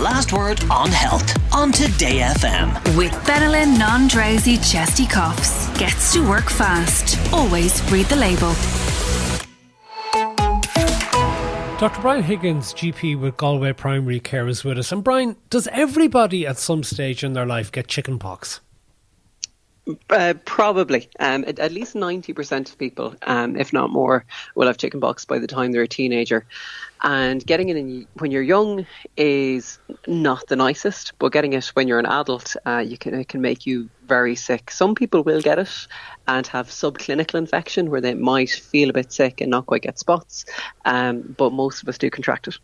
last word on health on Today FM. With Benylin non drowsy chesty coughs. Gets to work fast. Always read the label. Dr. Brian Higgins, GP with Galway Primary Care, is with us. And Brian, does everybody at some stage in their life get chickenpox? Uh, probably. Um, at, at, least 90% of people, um, if not more, will have chickenpox by the time they're a teenager. And getting it in when you're young is not the nicest, but getting it when you're an adult, uh, you can, it can make you very sick. Some people will get it and have subclinical infection where they might feel a bit sick and not quite get spots, um, but most of us do contract it.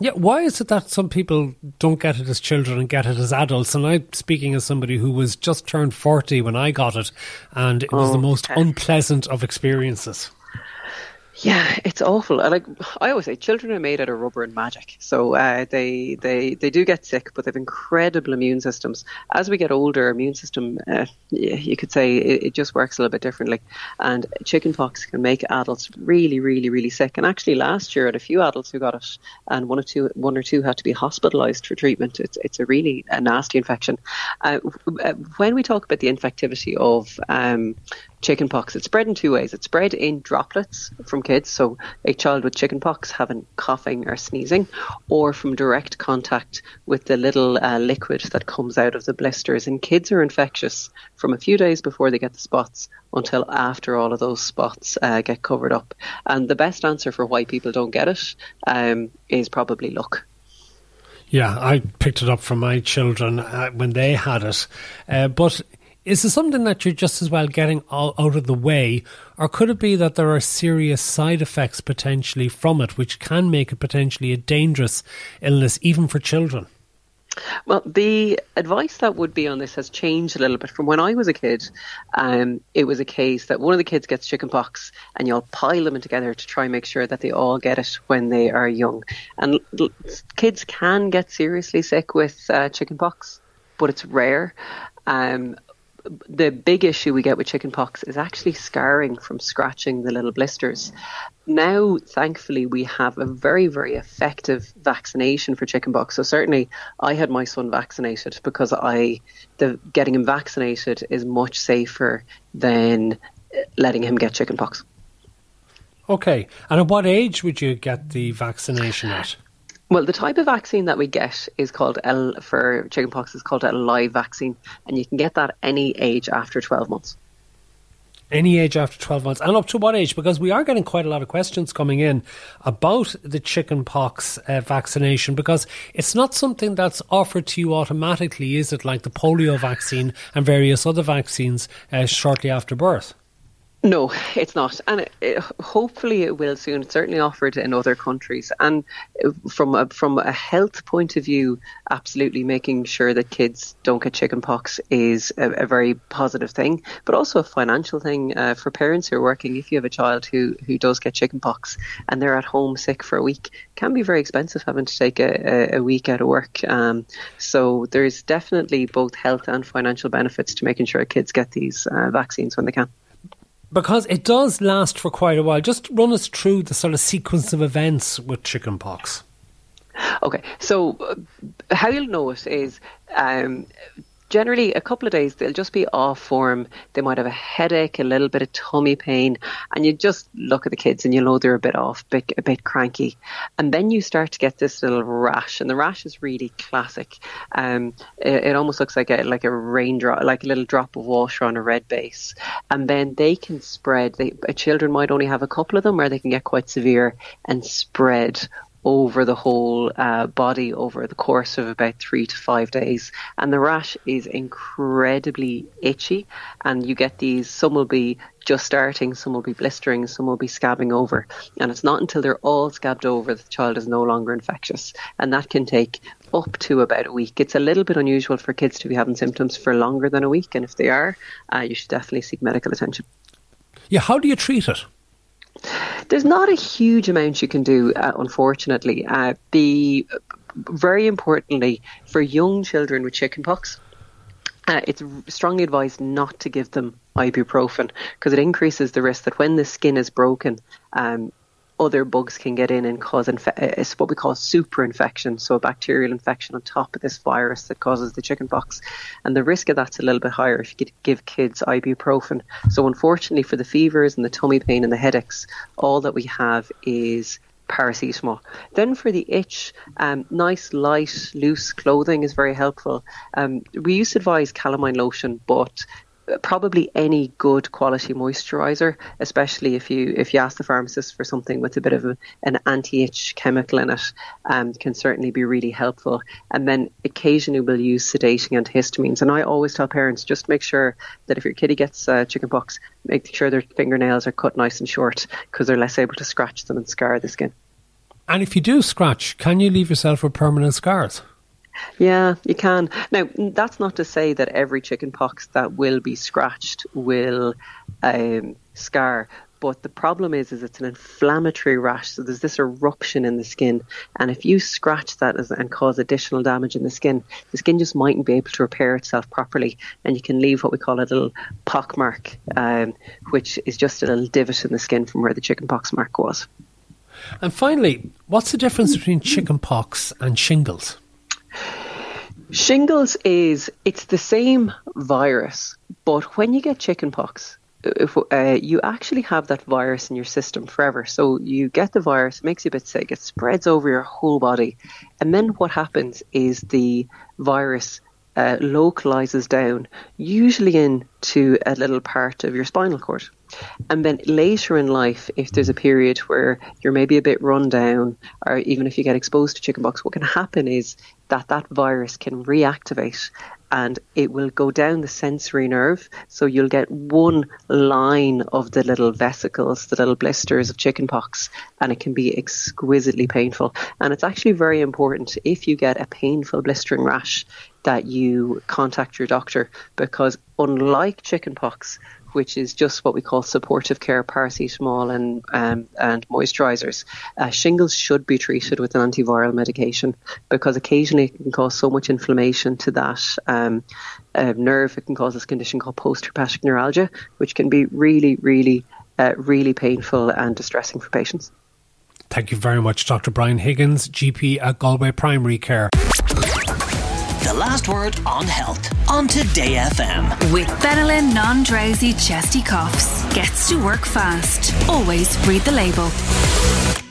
Yeah, why is it that some people don't get it as children and get it as adults? And I'm speaking as somebody who was just turned 40 when I got it, and it was oh, the most okay. unpleasant of experiences. Yeah, it's awful. Like I always say, children are made out of rubber and magic. So uh, they they they do get sick, but they've incredible immune systems. As we get older, immune system, uh, you could say, it, it, just works a little bit differently. And chickenpox can make adults really, really, really sick. And actually, last year, I had a few adults who got it, and one or two, one or two had to be hospitalised for treatment. It's it's a really a nasty infection. Uh, uh when we talk about the infectivity of um, chickenpox. It's spread in two ways. It's spread in droplets from kids, so a child with chickenpox having coughing or sneezing, or from direct contact with the little uh, liquid that comes out of the blisters. And kids are infectious from a few days before they get the spots until after all of those spots uh, get covered up. And the best answer for why people don't get it um, is probably luck. Yeah, I picked it up from my children uh, when they had it. Uh, but is it something that you're just as well getting out of the way, or could it be that there are serious side effects potentially from it, which can make it potentially a dangerous illness even for children? Well, the advice that would be on this has changed a little bit from when I was a kid. Um, it was a case that one of the kids gets chickenpox, and you'll pile them together to try and make sure that they all get it when they are young. And l- kids can get seriously sick with uh, chickenpox, but it's rare. Um, the big issue we get with chickenpox is actually scarring from scratching the little blisters. Now, thankfully, we have a very, very effective vaccination for chickenpox. So certainly, I had my son vaccinated because I, the getting him vaccinated is much safer than uh, letting him get chickenpox. Okay, and at what age would you get the vaccination at? Well, the type of vaccine that we get is called L for chickenpox is called a live vaccine, and you can get that any age after 12 months. Any age after 12 months. And up to what age? Because we are getting quite a lot of questions coming in about the chickenpox uh, vaccination because it's not something that's offered to you automatically, is it? Like the polio vaccine and various other vaccines uh, shortly after birth. No, it's not, and it, it, hopefully it will soon. It's certainly offered in other countries, and from a, from a health point of view, absolutely making sure that kids don't get chickenpox is a, a very positive thing, but also a financial thing uh, for parents who are working. If you have a child who who does get chickenpox and they're at home sick for a week, can be very expensive having to take a, a week out of work. Um, so there's definitely both health and financial benefits to making sure kids get these uh, vaccines when they can because it does last for quite a while. Just run us through the sort of sequence of events with chickenpox. Okay, so uh, how you'll know it is um, generally a couple of days they'll just be off form. They might have a headache, a little bit of tummy pain, and you just look at the kids and you know they're a bit off, a bit, a bit cranky, and then you start to get this little rash, and the rash is really classic. Um, it, it almost looks like a like a raindrop, like a little drop of water on a red base, and then they can spread. They, children might only have a couple of them, or they can get quite severe and spread over the whole uh, body over the course of about three to five days. And the rash is incredibly itchy, and you get these, some will be just starting, some will be blistering, some will be scabbing over. And it's not until they're all scabbed over that the child is no longer infectious. And that can take up to about a week. It's a little bit unusual for kids to be having symptoms for longer than a week, and if they are, uh, you should definitely seek medical attention. Yeah, how do you treat it? There's not a huge amount you can do, uh, unfortunately. Uh, the very importantly for young children with chickenpox, uh, it's strongly advised not to give them ibuprofen because it increases the risk that when the skin is broken, um, other bugs can get in and cause uh, it's what we call super infection, so a bacterial infection on top of this virus that causes the chickenpox. And the risk of that's a little bit higher if you give kids ibuprofen. So unfortunately for the fevers and the tummy pain and the headaches, all that we have is paracetamol. Then for the itch, um, nice, light, loose clothing is very helpful. Um, we used to advise calamine lotion, but probably any good quality moisturizer, especially if you if you ask the pharmacist for something with a bit of a, an anti-itch chemical in it, um, can certainly be really helpful. And then occasionally we'll use sedating antihistamines. And I always tell parents just make sure that if your kitty gets uh, chickenpox, make sure their fingernails are cut nice and short because they're less able to scratch them and scar the skin. And if you do scratch, can you leave yourself with permanent scars? Yeah, you can. Now, that's not to say that every chicken pox that will be scratched will um, scar. But the problem is, is it's an inflammatory rash. So there's this eruption in the skin, and if you scratch that and cause additional damage in the skin, the skin just mightn't be able to repair itself properly, and you can leave what we call a little pock mark, um, which is just a little divot in the skin from where the chicken pox mark was. And finally, what's the difference between chicken pox and shingles? Shingles is it's the same virus, but when you get chickenpox, if, uh, you actually have that virus in your system forever. So you get the virus, makes you a bit sick, it spreads over your whole body, and then what happens is the virus uh, localizes down, usually into a little part of your spinal cord. And then later in life, if there's a period where you're maybe a bit run down, or even if you get exposed to chickenpox, what can happen is that that virus can reactivate and it will go down the sensory nerve. So you'll get one line of the little vesicles, the little blisters of chickenpox, and it can be exquisitely painful. And it's actually very important if you get a painful blistering rash that you contact your doctor because unlike chickenpox, which is just what we call supportive care, paracetamol and um, and moisturisers. Uh, shingles should be treated with an antiviral medication because occasionally it can cause so much inflammation to that um, uh, nerve. It can cause this condition called post-herpetic neuralgia, which can be really, really, uh, really painful and distressing for patients. Thank you very much, Dr. Brian Higgins, GP at Galway Primary Care last word on health on Today FM. With Benylin non drowsy chesty coughs. Gets to work fast. Always read the label.